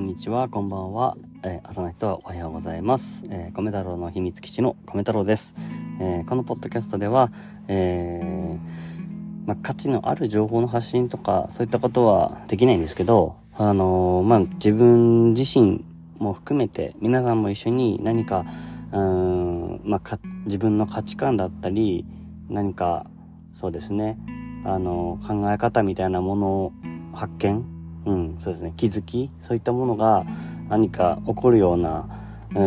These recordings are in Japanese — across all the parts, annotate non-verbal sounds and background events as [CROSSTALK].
んにちは、こんばんは。えー、朝の人はおはようございます。えー、米太郎の秘密基地の米太郎です。えー、このポッドキャストでは、えー、まあ、価値のある情報の発信とか、そういったことはできないんですけど、あのー、まあ、自分自身も含めて、皆さんも一緒に何か、うん、まあ、か自分の価値観だったり、何か、そうですね、あの考え方みたいなものを発見うん、そうですね、気づき、そういったものが何か起こるような、う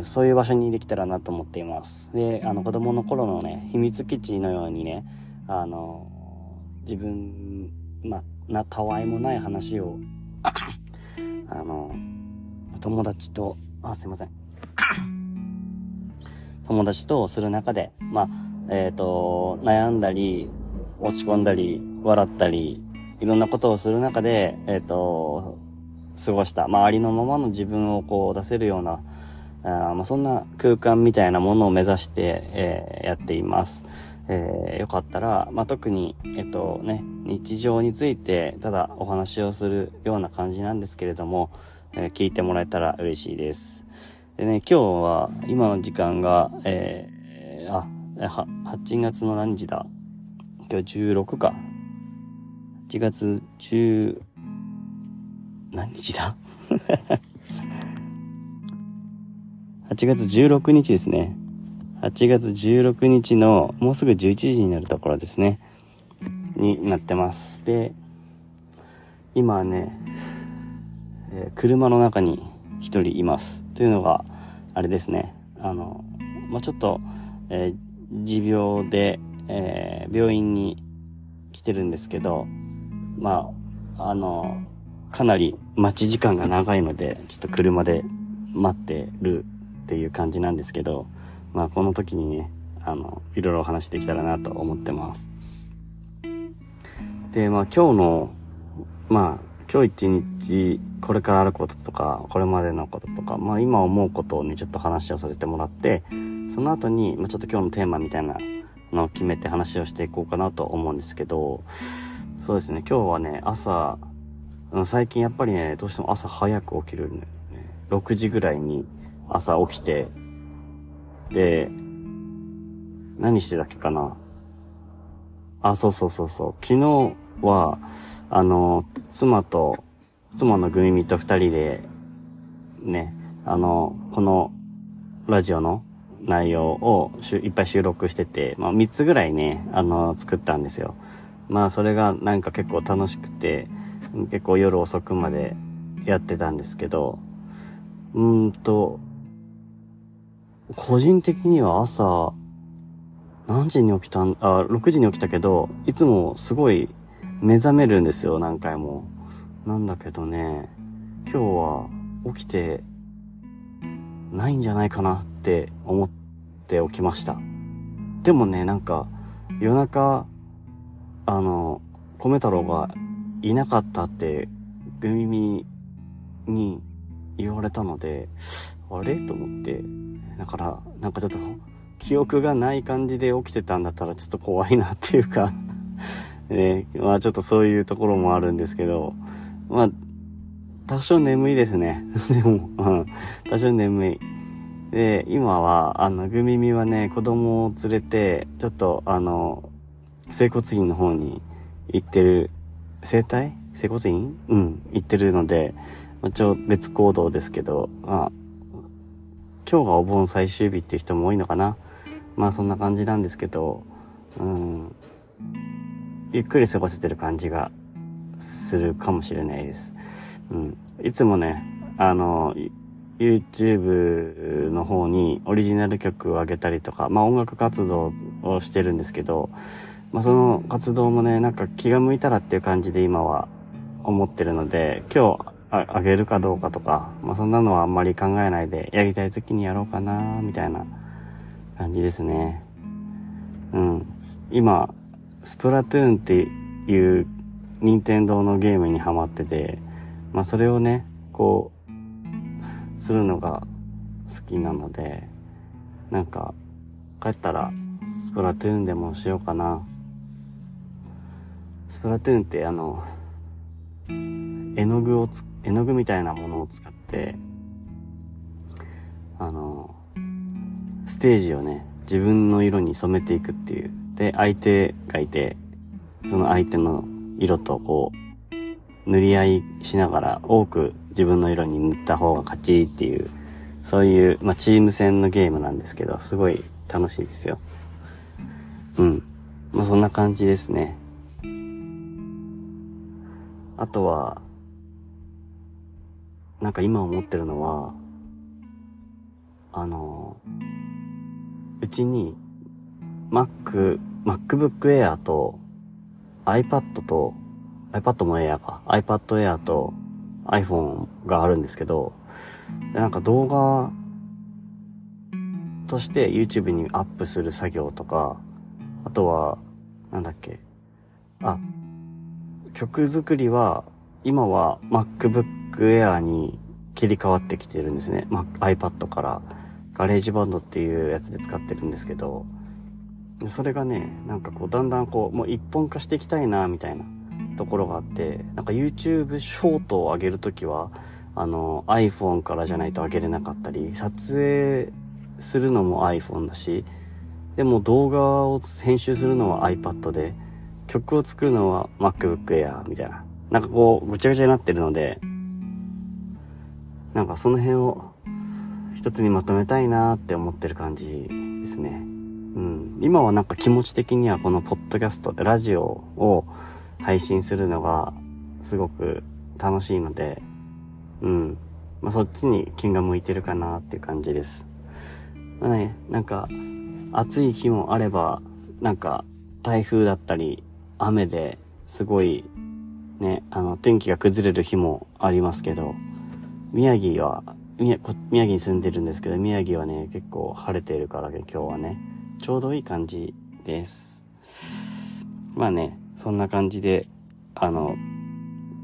ん、そういう場所にできたらなと思っています。で、あの、子供の頃のね、秘密基地のようにね、あの、自分、まな、たわいもない話を [COUGHS] あの、友達と、あ、すいません。[COUGHS] 友達とする中で、まあ、えっ、ー、と、悩んだり、落ち込んだり、笑ったり、いろんなことをする中で、えっ、ー、と、過ごした、まあ、ありのままの自分をこう出せるような、あまあ、そんな空間みたいなものを目指して、えー、やっています。えー、よかったら、まあ、特に、えっとね、日常について、ただお話をするような感じなんですけれども、えー、聞いてもらえたら嬉しいです。でね、今日は、今の時間が、えー、あ、8月の何時だ？今日16か。8月10、何日だ [LAUGHS] ?8 月16日ですね。8月16日のもうすぐ11時になるところですね。になってます。で、今はね、えー、車の中に一人います。というのが、あれですね。あの、まあ、ちょっと、えー、持病で、えー、病院に来てるんですけど、まあ、あの、かなり待ち時間が長いので、ちょっと車で待ってるっていう感じなんですけど、まあこの時にね、あの、いろいろお話できたらなと思ってます。で、まあ今日の、まあ今日一日これからあることとか、これまでのこととか、まあ今思うことをね、ちょっと話をさせてもらって、その後に、まあちょっと今日のテーマみたいなのを決めて話をしていこうかなと思うんですけど、そうですね、今日はね、朝、最近やっぱりね、どうしても朝早く起きるんだよね。6時ぐらいに朝起きて、で、何してたっけかな。あ、そうそうそうそう。昨日は、あの、妻と、妻のグミミと二人で、ね、あの、このラジオの内容をいっぱい収録してて、まあ3つぐらいね、あの、作ったんですよ。まあそれがなんか結構楽しくて、結構夜遅くまでやってたんですけど、うんと、個人的には朝、何時に起きたん、あ、6時に起きたけど、いつもすごい目覚めるんですよ、何回も。なんだけどね、今日は起きてないんじゃないかなって思って起きました。でもね、なんか夜中あの、米太郎がいなかったって、グミミに言われたので、あれ？と思って、だから、なんかちょっと、記憶がない感じで起きてたんだったらちょっと怖いなっていうか。[LAUGHS] ね、まあちょっとそういうところもあるんですけど、まあ、多少眠いですね。[LAUGHS] でも、うん、多少眠い。で、今は、あの、グミミはね、子供を連れて、ちょっと、あの、整骨院の方に行ってる、整体整骨院？うん、行ってるので、まあ、ちょ、別行動ですけど、まあ、今日がお盆最終日っていう人も多いのかな？まあそんな感じなんですけど、うん、ゆっくり過ごせてる感じがするかもしれないです。うん、いつもね、あの、YouTube の方にオリジナル曲を上げたりとか、まあ音楽活動をしてるんですけど、まあ、その活動もね、なんか気が向いたらっていう感じで今は思ってるので、今日あげるかどうかとか、まあ、そんなのはあんまり考えないで、やりたい時にやろうかな、みたいな感じですね。うん。今、スプラトゥーンっていう任天堂のゲームにハマってて、まあそれをね、こう、するのが好きなので、なんか、帰ったらスプラトゥーンでもしようかな。スプラトゥーンってあの、絵の具をつ、絵の具みたいなものを使って、あの、ステージをね、自分の色に染めていくっていう。で、相手がいて、その相手の色とこう、塗り合いしながら多く自分の色に塗った方が勝ちっていう、そういう、まあ、チーム戦のゲームなんですけど、すごい楽しいですよ。うん。まあ、そんな感じですね。あとは、なんか今思ってるのは、あの、うちに Mac、MacBook Air と iPad と、iPad も Air か、iPad Air と iPhone があるんですけど、でなんか動画として YouTube にアップする作業とか、あとは、なんだっけ、あ、曲作りは、今は MacBook Air に切り替わってきてるんですね。iPad から GarageBand っていうやつで使ってるんですけど、それがね、なんかこうだんだんこう、もう一本化していきたいな、みたいなところがあって、なんか YouTube ショートを上げるときは、あの iPhone からじゃないと上げれなかったり、撮影するのも iPhone だし、でも動画を編集するのは iPad で、曲を作るのは MacBook Air みたいな。なんかこう、ぐちゃぐちゃになってるので、なんかその辺を一つにまとめたいなって思ってる感じですね。うん。今はなんか気持ち的にはこのポッドキャスト、ラジオを配信するのがすごく楽しいので、うん。まあ、そっちに気が向いてるかなっていう感じです。まあね、なんか、暑い日もあれば、なんか、台風だったり、雨ですごい、ね、あの、天気が崩れる日もありますけど、宮城は、宮宮城に住んでるんですけど、宮城はね、結構晴れているからね、今日はね、ちょうどいい感じです。まあね、そんな感じで、あの、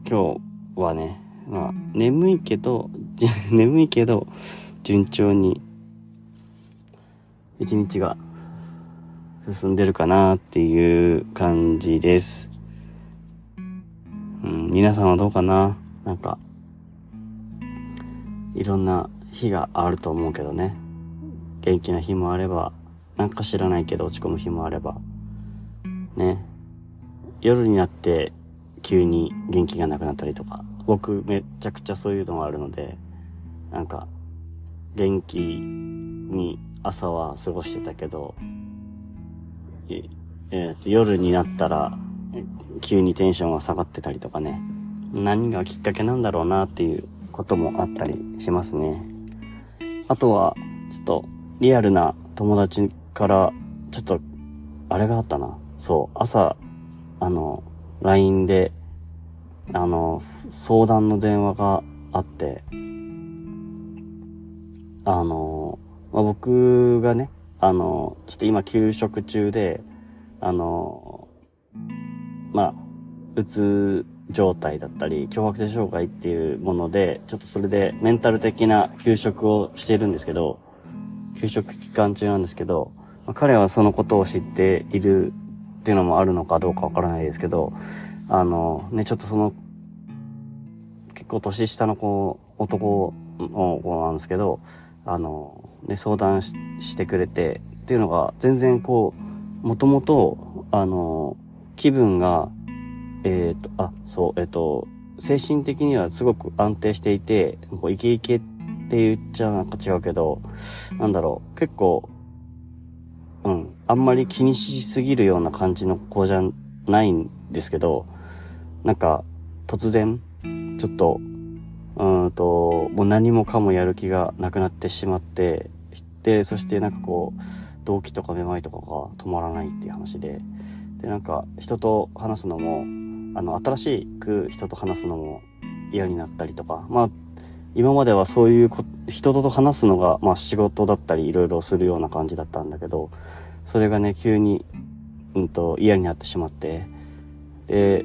今日はね、まあ、眠いけど、[LAUGHS] 眠いけど、順調に、一日が進んでるかなっていう感じです。うん、皆さんはどうかな？なんか、いろんな日があると思うけどね。元気な日もあれば、なんか知らないけど落ち込む日もあれば、ね。夜になって急に元気がなくなったりとか、僕めちゃくちゃそういうのがあるので、なんか、元気に朝は過ごしてたけど、ええー、と夜になったら急にテンションが下がってたりとかね。何がきっかけなんだろうなっていうこともあったりしますね。あとはちょっとリアルな友達からちょっとあれがあったな。そう朝あの LINE であの相談の電話があってあの、まあ、僕がねあの、ちょっと今休職中で、あの、まあ、うつ状態だったり、強迫性障害っていうもので、ちょっとそれでメンタル的な休職をしているんですけど、休職期間中なんですけど、まあ、彼はそのことを知っているっていうのもあるのかどうかわからないですけど、あの、ね、ちょっとその、結構年下の子、男の子なんですけど、あの、で相談してくれてっていうのが全然こうもともとあの気分がえっ、ー、とあそうえっ、ー、と精神的にはすごく安定していてこうイケイケって言っちゃなんか違うけどなんだろう結構うんあんまり気にしすぎるような感じの子じゃないんですけどなんか突然ちょっとうんと、もう何もかもやる気がなくなってしまって、で、そしてなんかこう、動機とかめまいとかが止まらないっていう話で、で、なんか人と話すのも、あの、新しく人と話すのも嫌になったりとか、まあ、今まではそういう人と話すのが、まあ仕事だったりいろいろするような感じだったんだけど、それがね、急に、うんと、嫌になってしまって、で、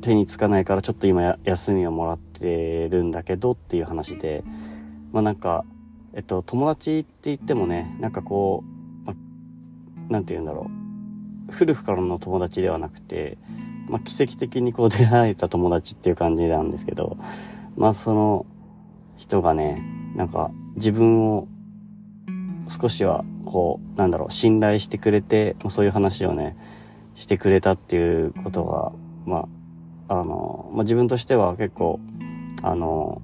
手につかないからちょっと今休みをもらってるんだけどっていう話で、まあなんか、えっと、友達って言ってもね、なんかこう、ま、なんて言うんだろう。古くからの友達ではなくて、まあ、奇跡的にこう出会えた友達っていう感じなんですけど、まあ、その人がね、なんか自分を少しはこう、なんだろう、信頼してくれて、そういう話をね、してくれたっていうことが、まあ、あの、まあ、自分としては結構、あの、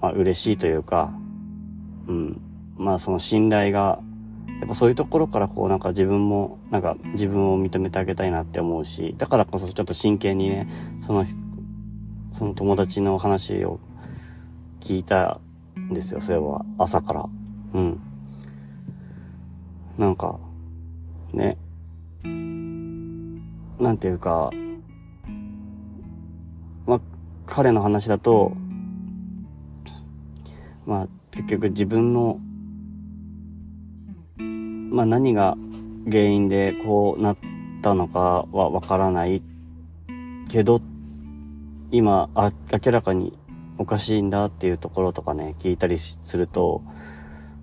まあ、嬉しいというか、うん、まあ、その信頼がやっぱそういうところからこうなんか自分もなんか自分を認めてあげたいなって思うし、だからこそちょっと真剣にね、その、その友達の話を聞いたんですよ、そういえば朝から。うん。なんか、ね。なんていうか、まあ、彼の話だと、まあ、結局自分のまあ何が原因でこうなったのかはわからないけど、今あ、明らかにおかしいんだっていうところとかね、聞いたりすると、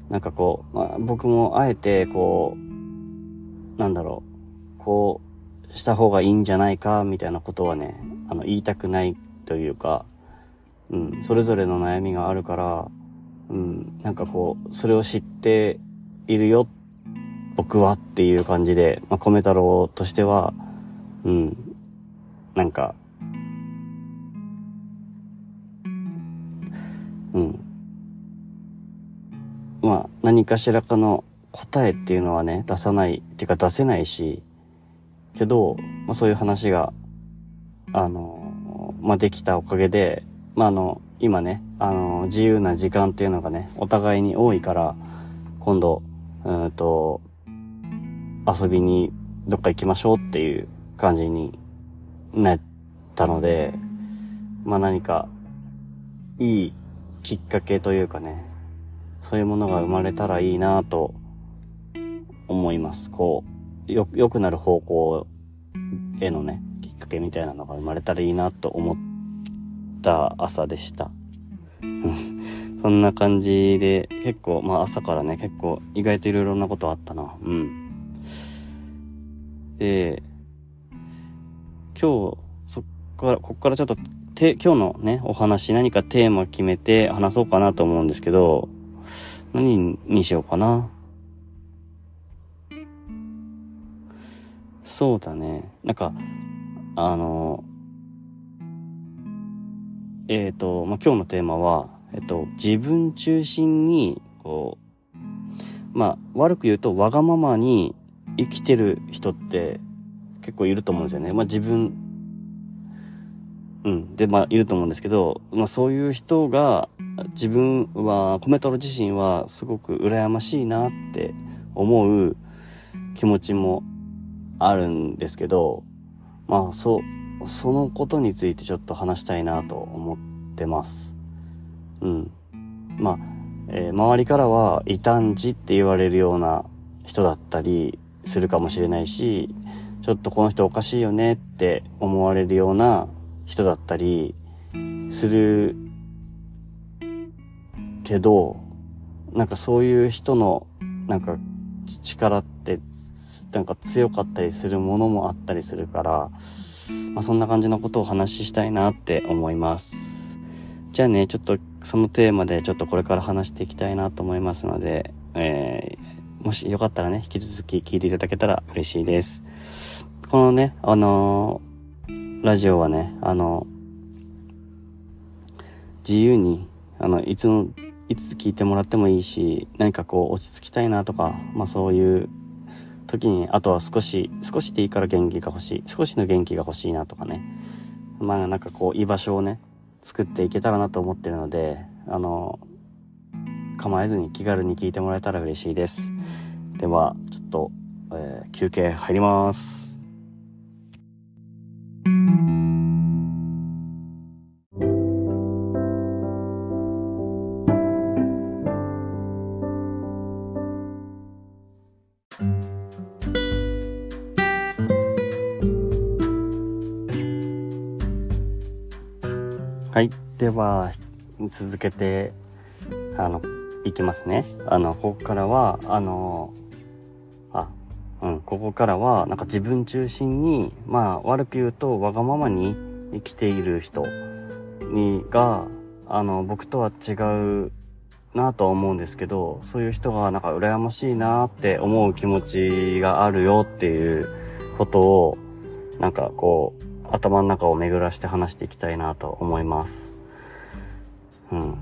なんかこう、まあ、僕もあえてこう、なんだろう、こうした方がいいんじゃないかみたいなことはね、あの言いたくないというか、うん、それぞれの悩みがあるから、うん、なんかこう、それを知っているよ僕はっていう感じで、まあ、米太郎としては、うん、なんか、うん。まあ、何かしらかの答えっていうのはね、出さない、っていうか出せないし、けど、まあそういう話が、あの、まあできたおかげで、まああの、今ね、あの、自由な時間っていうのがね、お互いに多いから、今度、うんと、遊びにどっか行きましょうっていう感じになったので、まあ何かいいきっかけというかね、そういうものが生まれたらいいなと思います。こう、よ、良くなる方向へのね、きっかけみたいなのが生まれたらいいなと思った朝でした。そんな感じで、結構、まあ朝からね、結構意外といろいろなことあったな。うん。で、今日、そっから、こっからちょっと、て、今日のね、お話何かテーマ決めて話そうかなと思うんですけど、何にしようかな。そうだね。なんか、あの、えっ、ー、と、まあ、今日のテーマは、えっと、自分中心に、こう、まあ、悪く言うと、わがままに生きてる人って結構いると思うんですよね。まあ自分、うん。で、まあいると思うんですけど、まあそういう人が自分は、コメトロ自身はすごく羨ましいなって思う気持ちもあるんですけど、まあそう、そのことについてちょっと話したいなと思ってます。うん。まあ、えー、周りからは異端児って言われるような人だったり、するかもしれないし、ちょっとこの人おかしいよねって思われるような人だったりするけど、なんかそういう人のなんか力ってなんか強かったりするものもあったりするから、まあそんな感じのことをお話ししたいなって思います。じゃあね、ちょっとそのテーマでちょっとこれから話していきたいなと思いますので、えーもしよかったらね、引き続き聞いていただけたら嬉しいです。このね、あのー、ラジオはね、あの自由に、あの、いつの、いつ聞いてもらってもいいし、何かこう落ち着きたいなとか、まあそういう時に、あとは少し、少しでいいから元気が欲しい。少しの元気が欲しいなとかね。まあなんかこう居場所をね、作っていけたらなと思ってるので、あの構えずに気軽に聞いてもらえたら嬉しいです。では、ちょっと、えー、休憩入ります。はい。では、続けて、あの、いきますね。あの、ここからは、あの、あ、うん、ここからはなんか自分中心に、まあ悪く言うとわがままに生きている人にが、あの、僕とは違うなとは思うんですけど、そういう人がなんか羨ましいなって思う気持ちがあるよっていうことを、なんかこう、頭の中を巡らして話していきたいなと思います。うん。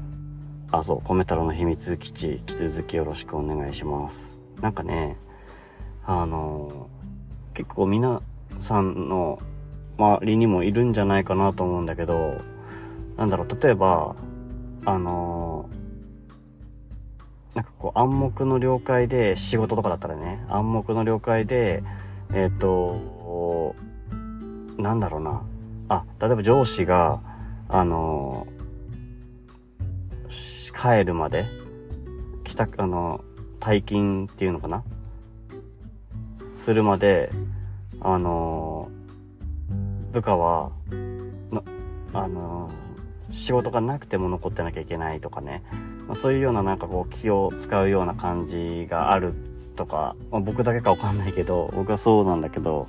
あ、そう、コメ太郎の秘密基地、引き続きよろしくお願いします。なんかね、あの結構皆さんの周りにもいるんじゃないかなと思うんだけど、なんだろう、例えば、あのなんかこう暗黙の了解で仕事とかだったらね、暗黙の了解で、えっ、ー、と、なんだろうな。あ、例えば上司が、あの帰るまで、帰宅、あの、退勤っていうのかな？するまで、あの部下は、あの仕事がなくても残ってなきゃいけないとかね、まあ、そういうようななんかこう気を使うような感じがあるとか、まあ、僕だけかわかんないけど、僕はそうなんだけど、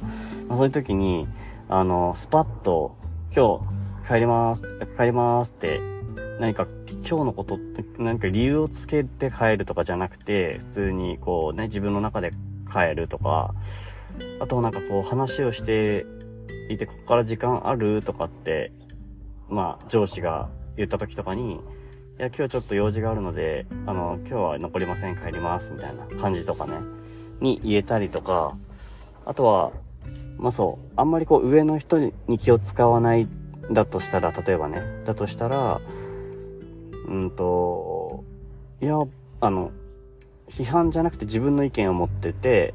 まあ、そういう時に、あの、スパッと、今日帰ります、帰りますって、何か今日のことって何か理由をつけて帰るとかじゃなくて、普通にこうね、自分の中で帰るとか、あとなんかこう話をしていて、ここから時間あるとかって、まあ上司が言った時とかに、いや、今日ちょっと用事があるので、あの、今日は残りません、帰ります、みたいな感じとかね、に言えたりとか、あとは、まあそう、あんまりこう上の人に気を使わないだとしたら、例えばね、だとしたら、うんと、いや、あの、批判じゃなくて自分の意見を持ってて、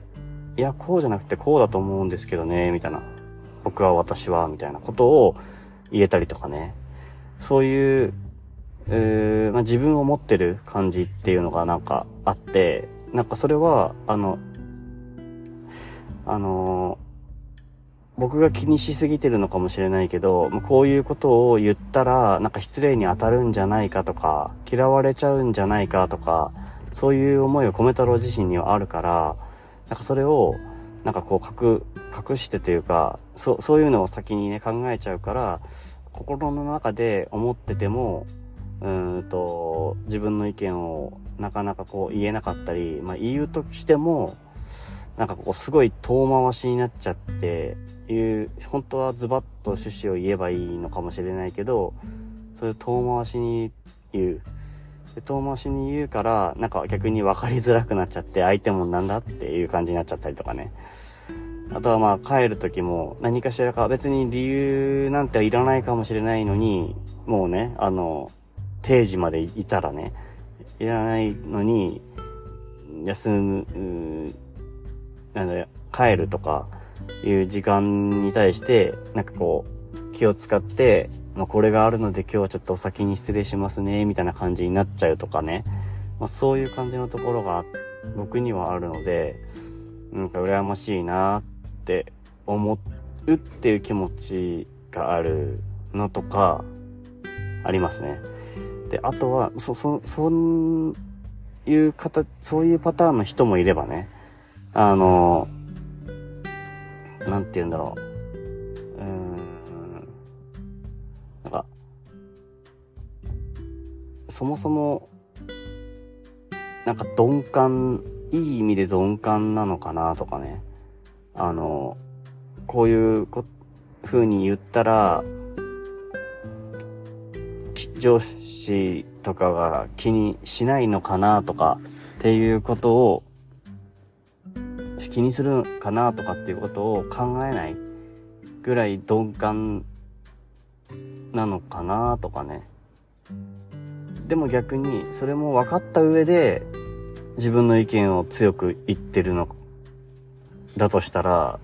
いや、こうじゃなくてこうだと思うんですけどね、みたいな。僕は私は、みたいなことを言えたりとかね。そういう、えー、まあ、自分を持ってる感じっていうのがなんかあって、なんかそれは、あの、あの僕が気にしすぎてるのかもしれないけど、こういうことを言ったら、なんか失礼に当たるんじゃないかとか、嫌われちゃうんじゃないかとか、そういう思いを米太郎自身にはあるから、なんかそれを、なんかこう隠、隠してというか、そそういうのを先にね、考えちゃうから、心の中で思ってても、うんと、自分の意見をなかなかこう言えなかったり、まあ言うとしても、なんかこうすごい遠回しになっちゃっていう、本当はズバッと趣旨を言えばいいのかもしれないけど、そういう遠回しに言う。遠回しに言うから、なんか逆に分かりづらくなっちゃって、相手もなんだっていう感じになっちゃったりとかね。あとはまあ帰る時も何かしらか別に理由なんていらないかもしれないのに、もうね、あの、定時までいたらね、いらないのに、休む、なんだ帰るとかいう時間に対して、なんかこう、気を使って、まあ、これがあるので今日はちょっとお先に失礼しますね、みたいな感じになっちゃうとかね。まあ、そういう感じのところが僕にはあるので、なんか羨ましいなって思うっていう気持ちがあるのとか、ありますね。で、あとは、そ、そ、そういう方、そういうパターンの人もいればね、あの、なんて言うんだろう。うん。なんかそもそも、なんか鈍感、いい意味で鈍感なのかなとかね。あの、こういうこ風に言ったら、上司とかが気にしないのかなとかっていうことを気にするかなとかっていうことを考えないぐらい鈍感なのかなとかね。でも逆にそれも分かった上で自分の意見を強く言ってるのだとしたら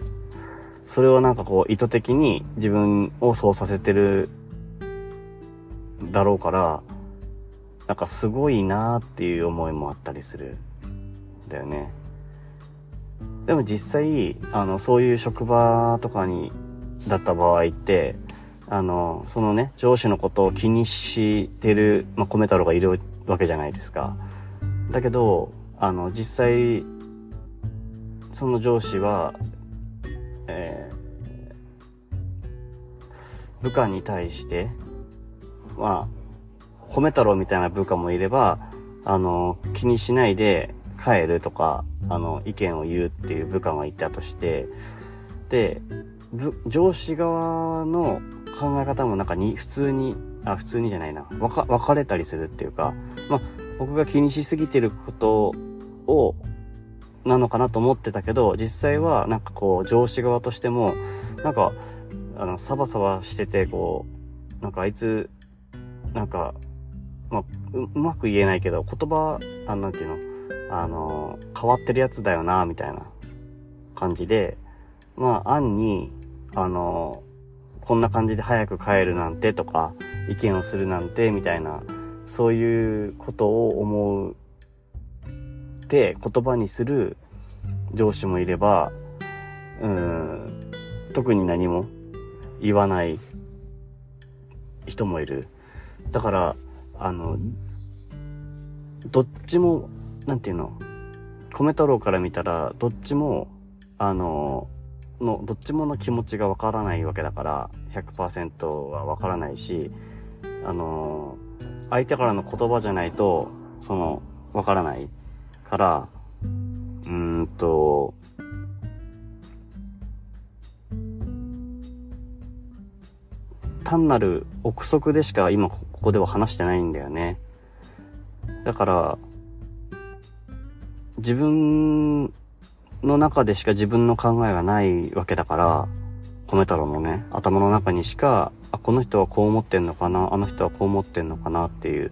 それはなんかこう意図的に自分をそうさせてるだろうからなんかすごいなーっていう思いもあったりするんだよねでも実際あのそういう職場とかにだった場合ってあの、そのね、上司のことを気にしてる、まあ、米太郎がいるわけじゃないですか。だけど、あの、実際、その上司は、えー、部下に対して、まあ、褒め太郎みたいな部下もいれば、あの、気にしないで帰るとか、あの、意見を言うっていう部下がいたとして、で、上司側の考え方もなんかに、普通に、あ、普通にじゃないな、分か、分かれたりするっていうか、まあ、僕が気にしすぎてることを、なのかなと思ってたけど、実際はなんかこう、上司側としても、なんか、あの、サバサバしてて、こう、なんかあいつ、なんか、まあ、う、うまく言えないけど、言葉、あなんていうの、あの、変わってるやつだよな、みたいな感じで、まあ、案に、あの、こんな感じで早く帰るなんてとか、意見をするなんて、みたいな、そういうことを思うて言葉にする上司もいれば、うん、特に何も言わない人もいる。だから、あの、どっちも、なんていうの、米太郎から見たら、どっちも、あの、の、どっちもの気持ちがわからないわけだから、100%はわからないし、あの、相手からの言葉じゃないと、その、わからないから、うーんと、単なる憶測でしか今ここでは話してないんだよね。だから、自分の中でしか自分の考えがないわけだから、米太郎のね、頭の中にしか、あ、この人はこう思ってんのかな、あの人はこう思ってんのかなっていう、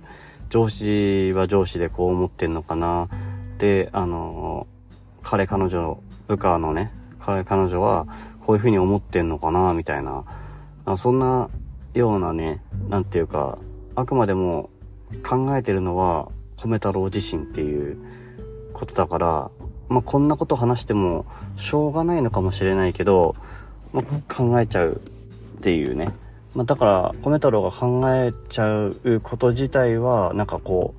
上司は上司でこう思ってんのかな、で、あの、彼彼女、部下のね、彼彼女はこういう風に思ってんのかな、みたいな、そんなようなね、なんていうか、あくまでも考えてるのは、米太郎自身っていうことだから、まあ、こんなこと話してもしょうがないのかもしれないけど、まあ、考えちゃうっていうね。まあ、だから、米太郎が考えちゃうこと自体は、なんかこ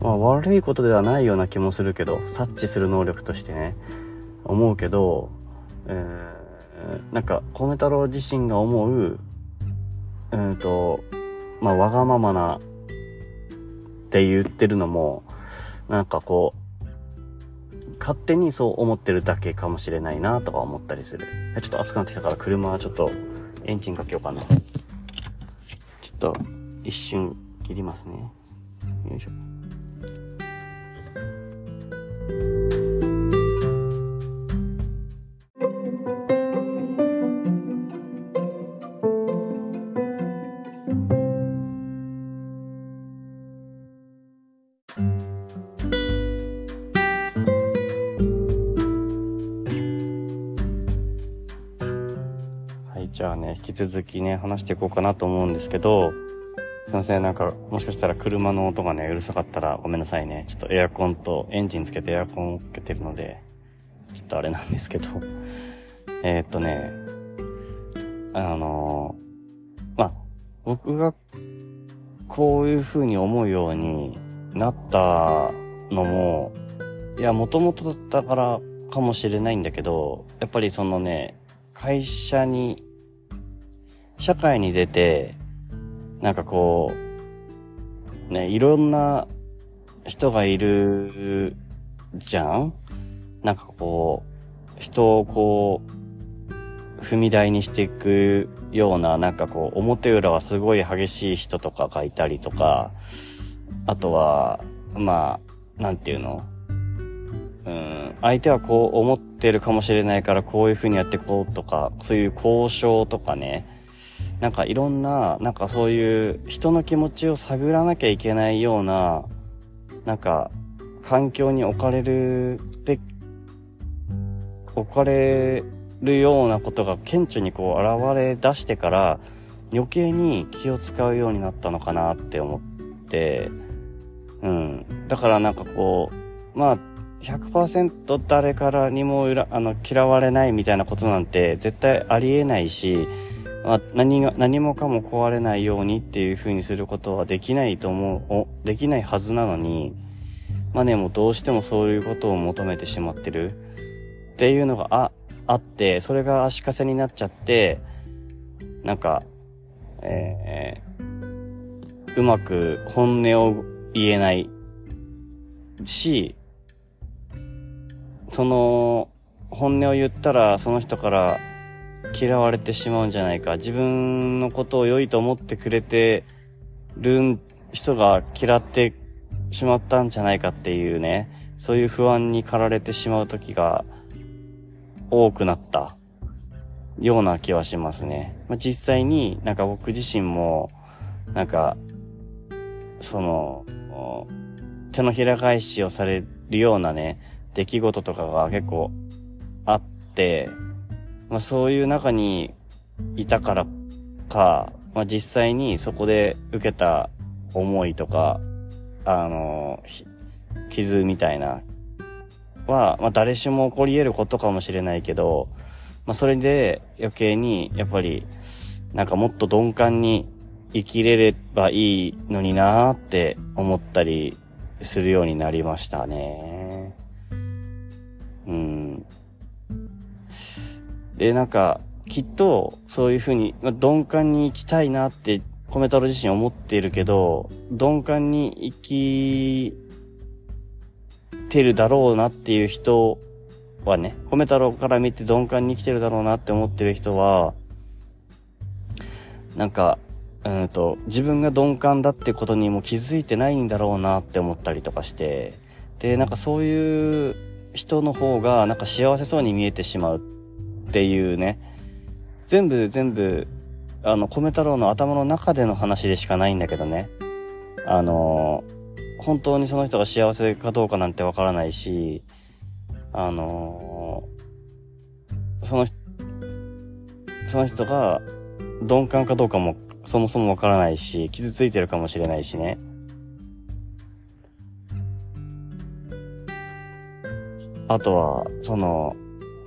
う、まあ、悪いことではないような気もするけど、察知する能力としてね、思うけど、えー、なんか、米太郎自身が思う、うんと、まあ、わがままなって言ってるのも、なんかこう、勝手にそう思ってるだけかもしれないなとか思ったりする。ちょっと暑くなってきたから車はちょっとエンジンかけようかな。ちょっと一瞬切りますね。よいしょ。引き続きね、話していこうかなと思うんですけど、すいません、なんか、もしかしたら車の音がね、うるさかったらごめんなさいね。ちょっとエアコンと、エンジンつけてエアコンをかけてるので、ちょっとあれなんですけど。[LAUGHS] え、っとね、あのま、僕が、こういう風に思うようになったのも、いや、もともとだったからかもしれないんだけど、やっぱりそのね、会社に社会に出て、なんかこう、ね、いろんな人がいるじゃん？なんかこう、人をこう、踏み台にしていくような、なんかこう、表裏はすごい激しい人とかがいたりとか、あとは、まあ、なんていうの？うん、相手はこう思ってるかもしれないからこういう風にやっていこうとか、そういう交渉とかね、なんかいろんな、なんかそういう人の気持ちを探らなきゃいけないような、なんか、環境に置かれる、で、置かれるようなことが顕著にこう現れ出してから、余計に気を使うようになったのかなって思って、うん。だからなんかこう、まあ、100%誰からにもあの嫌われないみたいなことなんて絶対ありえないし、あ、何が、何もかも壊れないようにっていう風にすることはできないと思う、できないはずなのに、まあね、もうどうしてもそういうことを求めてしまってる。っていうのがあ、あって、それが足かせになっちゃって、なんか、えー、うまく本音を言えないし、その、本音を言ったらその人から嫌われてしまうんじゃないか。自分のことを良いと思ってくれてる人が嫌ってしまったんじゃないかっていうね、そういう不安に駆られてしまう時が多くなったような気はしますね。まあ、実際になんか僕自身も、なんか、その、手のひら返しをされるようなね、出来事とかが結構あって、まあそういう中にいたからか、まあ実際にそこで受けた思いとか、あの、傷みたいなは、まあ誰しも起こり得ることかもしれないけど、まあそれで余計にやっぱりなんかもっと鈍感に生きれればいいのになーって思ったりするようになりましたね。うん。で、なんか、きっと、そういうふうに、まあ、鈍感に生きたいなって、コメ太郎自身思っているけど、鈍感に生きてるだろうなっていう人はね、米太郎から見て鈍感に生きてるだろうなって思ってる人は、なんか、うんと、自分が鈍感だってことにも気づいてないんだろうなって思ったりとかして、で、なんかそういう人の方がなんか幸せそうに見えてしまう。っていうね、全部全部、あの、米太郎の頭の中での話でしかないんだけどね。あの、本当にその人が幸せかどうかなんてわからないし、あの、その、その人が鈍感かどうかもそもそもわからないし、傷ついてるかもしれないしね。あとは、その、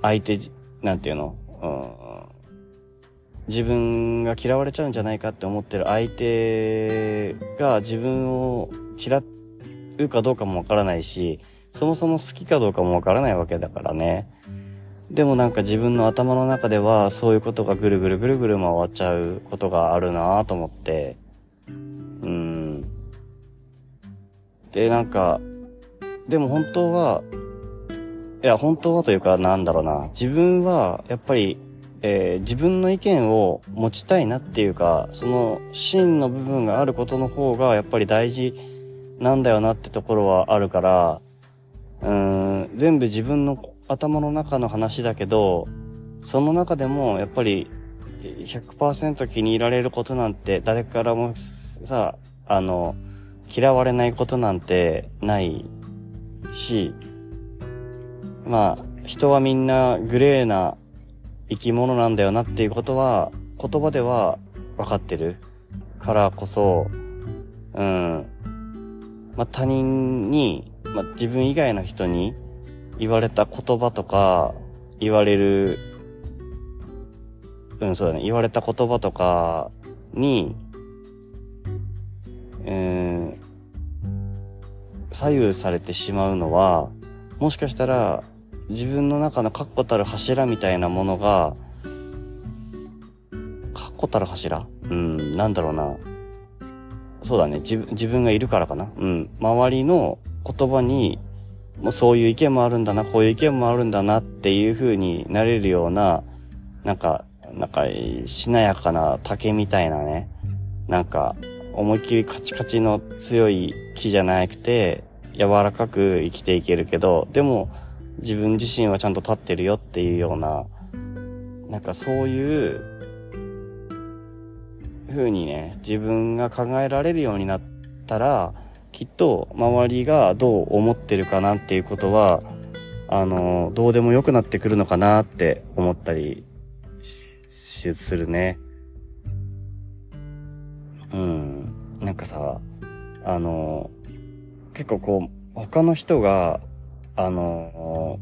相手、なんていうの、うん、自分が嫌われちゃうんじゃないかって思ってる相手が自分を嫌うかどうかもわからないし、そもそも好きかどうかもわからないわけだからね。でもなんか自分の頭の中ではそういうことがぐるぐるぐるぐる回っちゃうことがあるなぁと思って。うん。で、なんか、でも本当は、いや、本当はというか、なんだろうな。自分は、やっぱり、えー、自分の意見を持ちたいなっていうか、その真の部分があることの方が、やっぱり大事なんだよなってところはあるから、うーん、全部自分の頭の中の話だけど、その中でもやっぱり100%気に入られることなんて誰からもさ、あの、嫌われないことなんてないし、まあ、人はみんなグレーな生き物なんだよなっていうことは、言葉では分かってる。からこそ、うん、まあ他人に、まあ自分以外の人に言われた言葉とか、言われる、うん、そうだね、言われた言葉とかに、うん、左右されてしまうのは、もしかしたら自分の中の確固たる柱みたいなものが、確固たる柱？うん、なんだろうな。そうだね、自分がいるからかな。うん、周りの言葉にもうそういう意見もあるんだな、こういう意見もあるんだなっていう風になれるような、なんか、なんか、しなやかな竹みたいなね、なんか、思いっきりカチカチの強い木じゃなくて、柔らかく生きていけるけど、でも、自分自身はちゃんと立ってるよっていうような、なんかそういう、風にね、自分が考えられるようになったら、きっと周りがどう思ってるかなっていうことは、あの、どうでもよくなってくるのかなって思ったりするね。うん。なんかさ、あの、結構こう、他の人が、あの、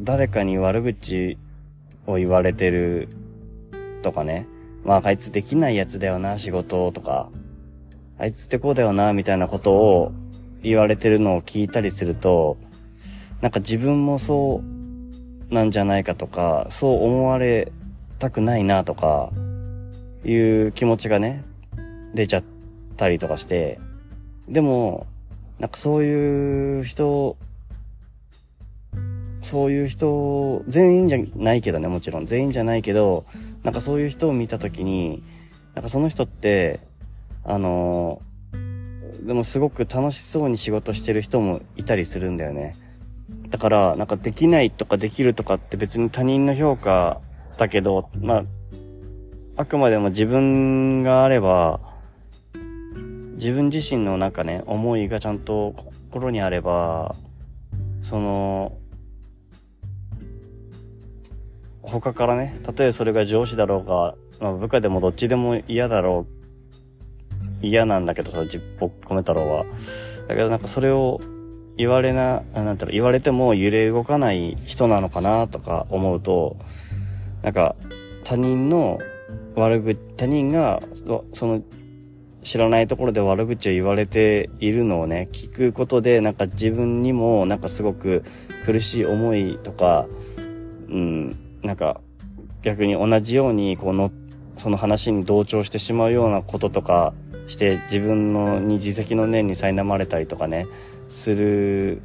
誰かに悪口を言われてるとかね。まあ、あいつできないやつだよな、仕事とか。あいつってこうだよな、みたいなことを言われてるのを聞いたりすると、なんか自分もそうなんじゃないかとか、そう思われたくないなとか、いう気持ちがね、出ちゃったりとかして、でも、なんかそういう人、そういう人、全員じゃないけどね、もちろん。全員じゃないけど、なんかそういう人を見たときに、なんかその人って、あのでもすごく楽しそうに仕事してる人もいたりするんだよね。だから、なんかできないとかできるとかって別に他人の評価だけど、まあ、あくまでも自分があれば、自分自身のなんかね、思いがちゃんと心にあれば、その、他からね、たとえそれが上司だろうが、まあ、部下でもどっちでも嫌だろう嫌なんだけどさ、じっぽ米太郎は。だけどなんかそれを言われな、なんていうの、言われても揺れ動かない人なのかなとか思うと、なんか他人の悪口、他人が、その、知らないところで悪口を言われているのをね、聞くことで、なんか自分にも、なんかすごく苦しい思いとか、うん、なんか逆に同じように、この、その話に同調してしまうようなこととか、して自分のに自責の念に苛まれたりとかねする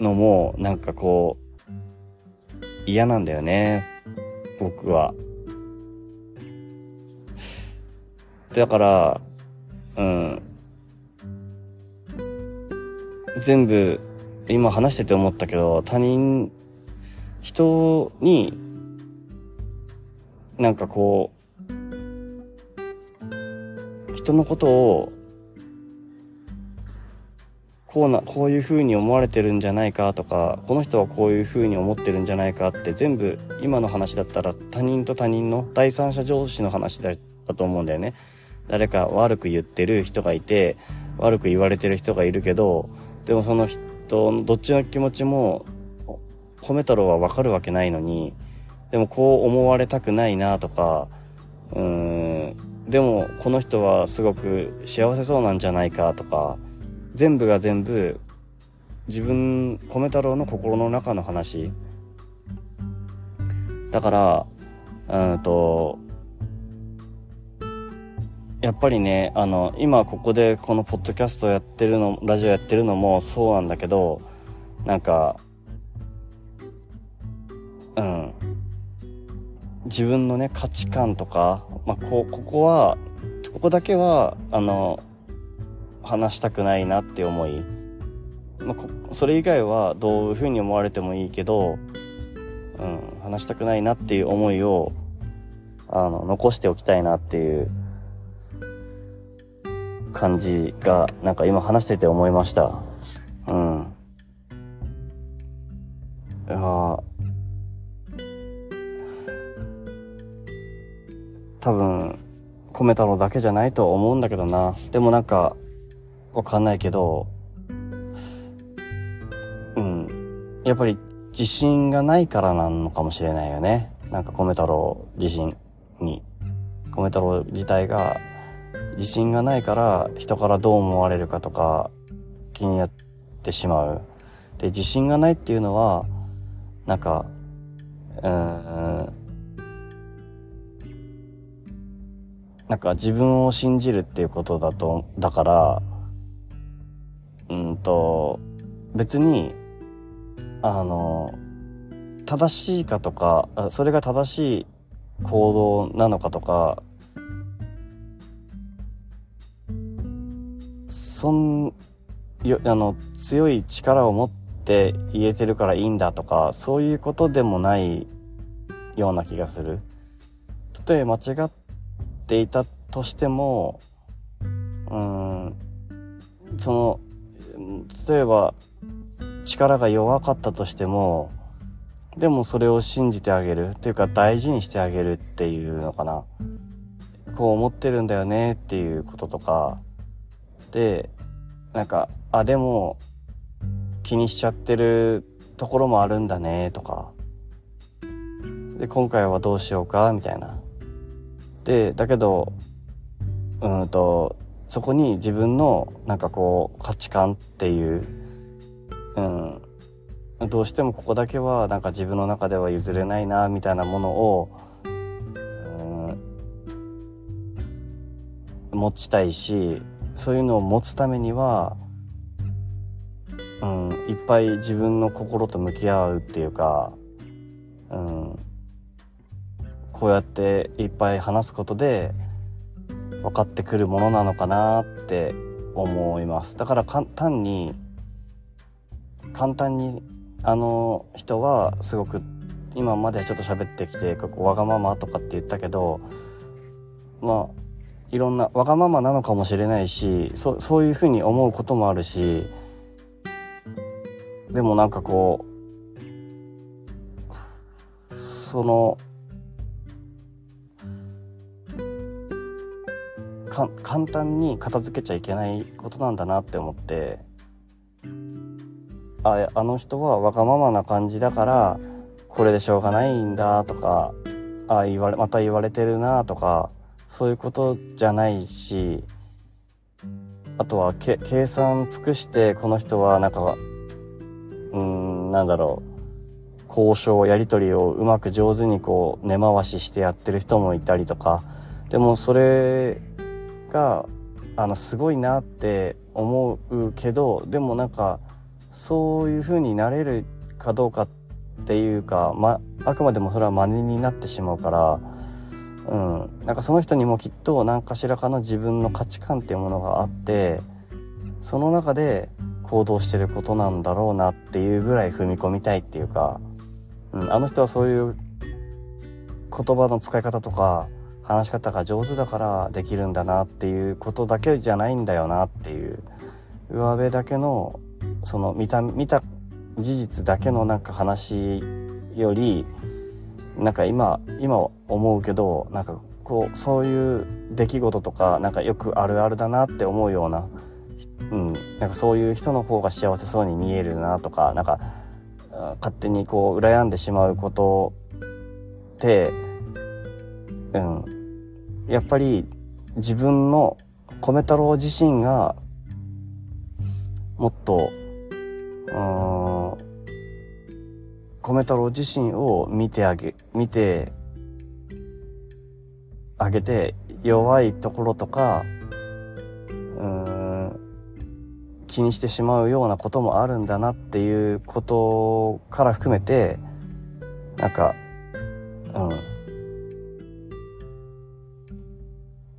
のもなんかこう嫌なんだよね僕は。だからうん全部今話してて思ったけど他人人になんかこう人のことをこうな、こういう風に思われてるんじゃないかとか、この人はこういう風に思ってるんじゃないかって全部今の話だったら他人と他人の第三者上司の話だと思うんだよね。誰か悪く言ってる人がいて、悪く言われてる人がいるけど、でもその人の、どっちの気持ちも、米太郎はわかるわけないのに、でもこう思われたくないなとか、うーん、でもこの人はすごく幸せそうなんじゃないかとか全部が全部自分米太郎の心の中の話。だからうんとやっぱりねあの今ここでこのポッドキャストやってるのラジオやってるのもそうなんだけどなんかうん自分のね価値観とかまあ、こここはここだけはあの話したくないなって思い、まあ、それ以外はどういうふうに思われてもいいけど、うん、話したくないなっていう思いをあの残しておきたいなっていう感じがなんか今話してて思いました。うん。いや多分、米太郎だけじゃないと思うんだけどな。でもなんか、わかんないけど、うん。やっぱり自信がないからなのかもしれないよね。なんか米太郎自身に。米太郎自体が自信がないから人からどう思われるかとか気になってしまう。で、自信がないっていうのは、なんか、うん、なんか自分を信じるっていうことだと、だから、うんと、別に、あの、正しいかとか、それが正しい行動なのかとか、そん、よ、あの、強い力を持って言えてるからいいんだとか、そういうことでもないような気がする。例え間違っていたとしても、うん、その、例えば、力が弱かったとしても、でもそれを信じてあげる。っていうか大事にしてあげるっていうのかな。こう思ってるんだよね。っていうこととか、で、なんか、あ、でも気にしちゃってるところもあるんだね。とか、で、今回はどうしようか。みたいな。で、だけど、うんと、そこに自分のなんかこう価値観っていう、うん、どうしてもここだけはなんか自分の中では譲れないなみたいなものをうん持ちたいしそういうのを持つためには、うん、いっぱい自分の心と向き合うっていうか、こうやっていっぱい話すことで分かってくるものなのかなって思います。だから単に簡単にあの人はすごく今までちょっと喋ってきてわがままとかって言ったけどまあいろんなわがままなのかもしれないしそそういうふうに思うこともあるしでもなんかこうその簡単に片付けちゃいけないことなんだなって思って。ああの人はわがままな感じだからこれでしょうがないんだとかあ言われまた言われてるなとかそういうことじゃないしあとは計算尽くしてこの人はなんかうんなんだろう交渉やり取りをうまく上手にこう根回ししてやってる人もいたりとか。でもそれがあのすごいなって思うけどでもなんかそういう風になれるかどうかっていうか、ま、あくまでもそれは真似になってしまうから、うん、なんかその人にもきっと何かしらかの自分の価値観っていうものがあってその中で行動してることなんだろうなっていうぐらい踏み込みたいっていうか、うん、あの人はそういう言葉の使い方とか話し方が上手だからできるんだなっていうことだけじゃないんだよなっていう上辺だけのその見た見た事実だけのなんか話よりなんか今今思うけどなんかこうそういう出来事とかなんかよくあるあるだなって思うような、うん、なんかそういう人の方が幸せそうに見えるなとかなんか勝手にこう羨んでしまうことってうん、やっぱり自分の米太郎自身がもっと米太郎自身を見てあげ見てあげて弱いところとかうん気にしてしまうようなこともあるんだなっていうことから含めてなんかうん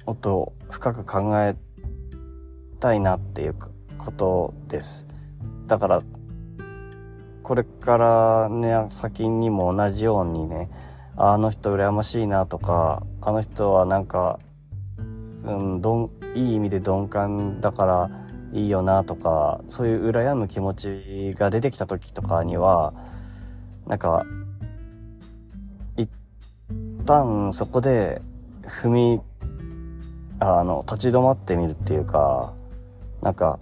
もっと深く考えたいなっていうことです。だからこれからね先にも同じようにねあの人羨ましいなとかあの人はなんか、うん、どんいい意味で鈍感だからいいよなとかそういう羨む気持ちが出てきた時とかにはなんか一旦そこで踏みあの立ち止まってみるっていうかなんか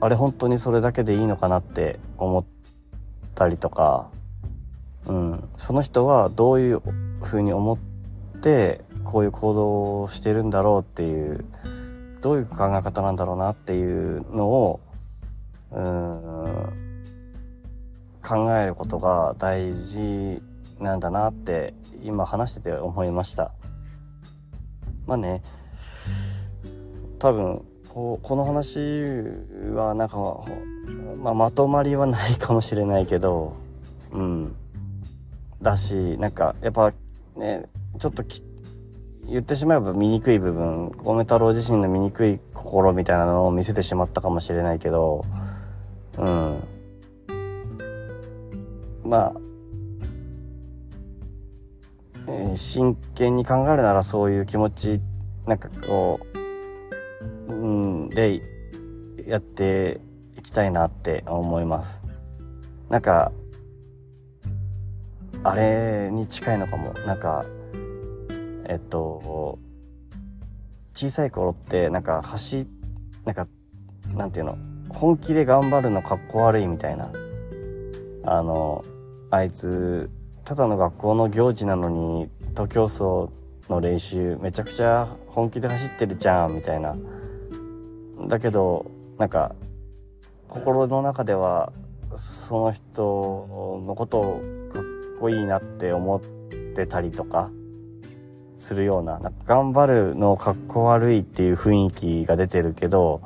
あれ本当にそれだけでいいのかなって思ったりとか、うん、その人はどういうふうに思ってこういう行動をしてるんだろうっていうどういう考え方なんだろうなっていうのをうん考えることが大事なんだなって今話してて思いました。まあね多分ここの話はなんか、まあ、まとまりはないかもしれないけどうん。だしなんかやっぱねちょっと言ってしまえば醜い部分米太郎自身の醜い心みたいなのを見せてしまったかもしれないけどうん。まあ、えー、真剣に考えるならそういう気持ちなんかこううん。でやっていきたいなって思います。なんかあれに近いのかも。なんかえっと小さい頃ってなんか走なんかなんていうの？本気で頑張るのかっこ悪いみたいな。あのあいつただの学校の行事なのに徒競走の練習めちゃくちゃ本気で走ってるじゃんみたいな。だけどなんか心の中ではその人のことをかっこいいなって思ってたりとかするようななんか頑張るのかっこ悪いっていう雰囲気が出てるけど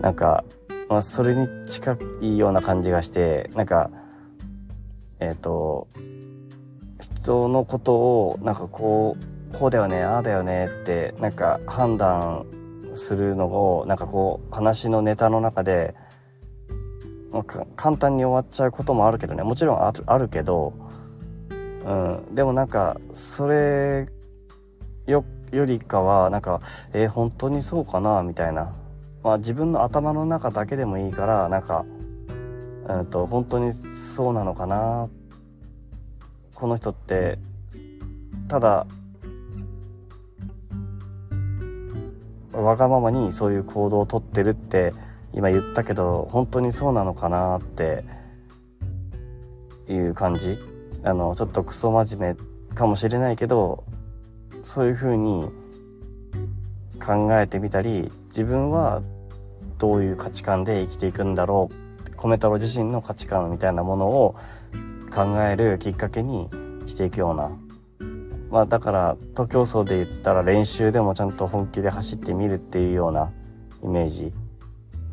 なんか、まあ、それに近いような感じがしてなんかえっ、ー、と人のことをなんかこうこうだよねああだよねってなんか判断するのをなんかこう話のネタの中で簡単に終わっちゃうこともあるけどね。もちろんあるけど、うん、でもなんかそれよよりかはなんかえー、本当にそうかなみたいな、まあ、自分の頭の中だけでもいいからなんか、うんと、本当にそうなのかな。この人ってただわがままにそういう行動をとってるって今言ったけど本当にそうなのかなっていう感じ。あのちょっとクソ真面目かもしれないけどそういうふうに考えてみたり自分はどういう価値観で生きていくんだろう米太郎自身の価値観みたいなものを考えるきっかけにしていくようなまあだから徒競走で言ったら練習でもちゃんと本気で走ってみるっていうようなイメージ。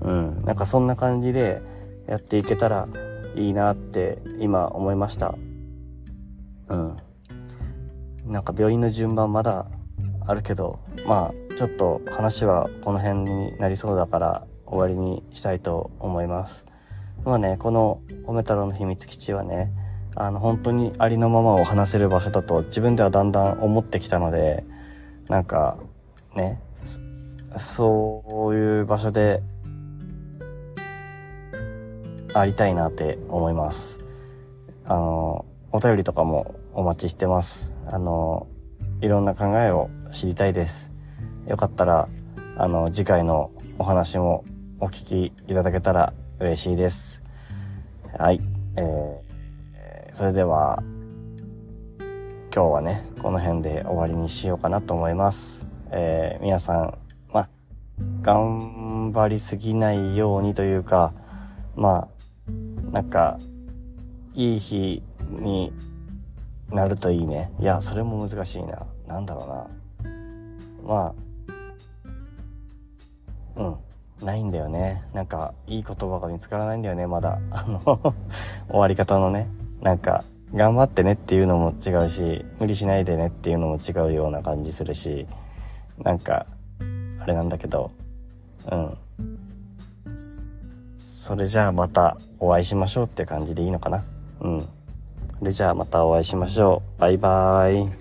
うん。なんかそんな感じでやっていけたらいいなって今思いました。うん。なんか病院の順番まだあるけどまあちょっと話はこの辺になりそうだから終わりにしたいと思います。まあねこの「褒め太郎の秘密基地」はねあの本当にありのままを話せる場所だと自分ではだんだん思ってきたのでなんかねそういう場所でありたいなって思いますあのお便りとかもお待ちしてます。あの、いろんな考えを知りたいです。よかったら、あの、次回のお話もお聞きいただけたら嬉しいです。はい。えー、それでは、今日はね、この辺で終わりにしようかなと思います。えー、皆さん、ま頑張りすぎないようにというか、まあ、なんか、いい日になるといいね。いや、それも難しいな。なんだろうな。まあ、うん。ないんだよね。なんか、いい言葉が見つからないんだよね、まだ。あの [LAUGHS] 終わり方のね。なんか、頑張ってねっていうのも違うし、無理しないでねっていうのも違うような感じするし、なんか、あれなんだけど、うん。それじゃあまたお会いしましょうって感じでいいのかな？うん。それじゃあまたお会いしましょう。バイバーイ。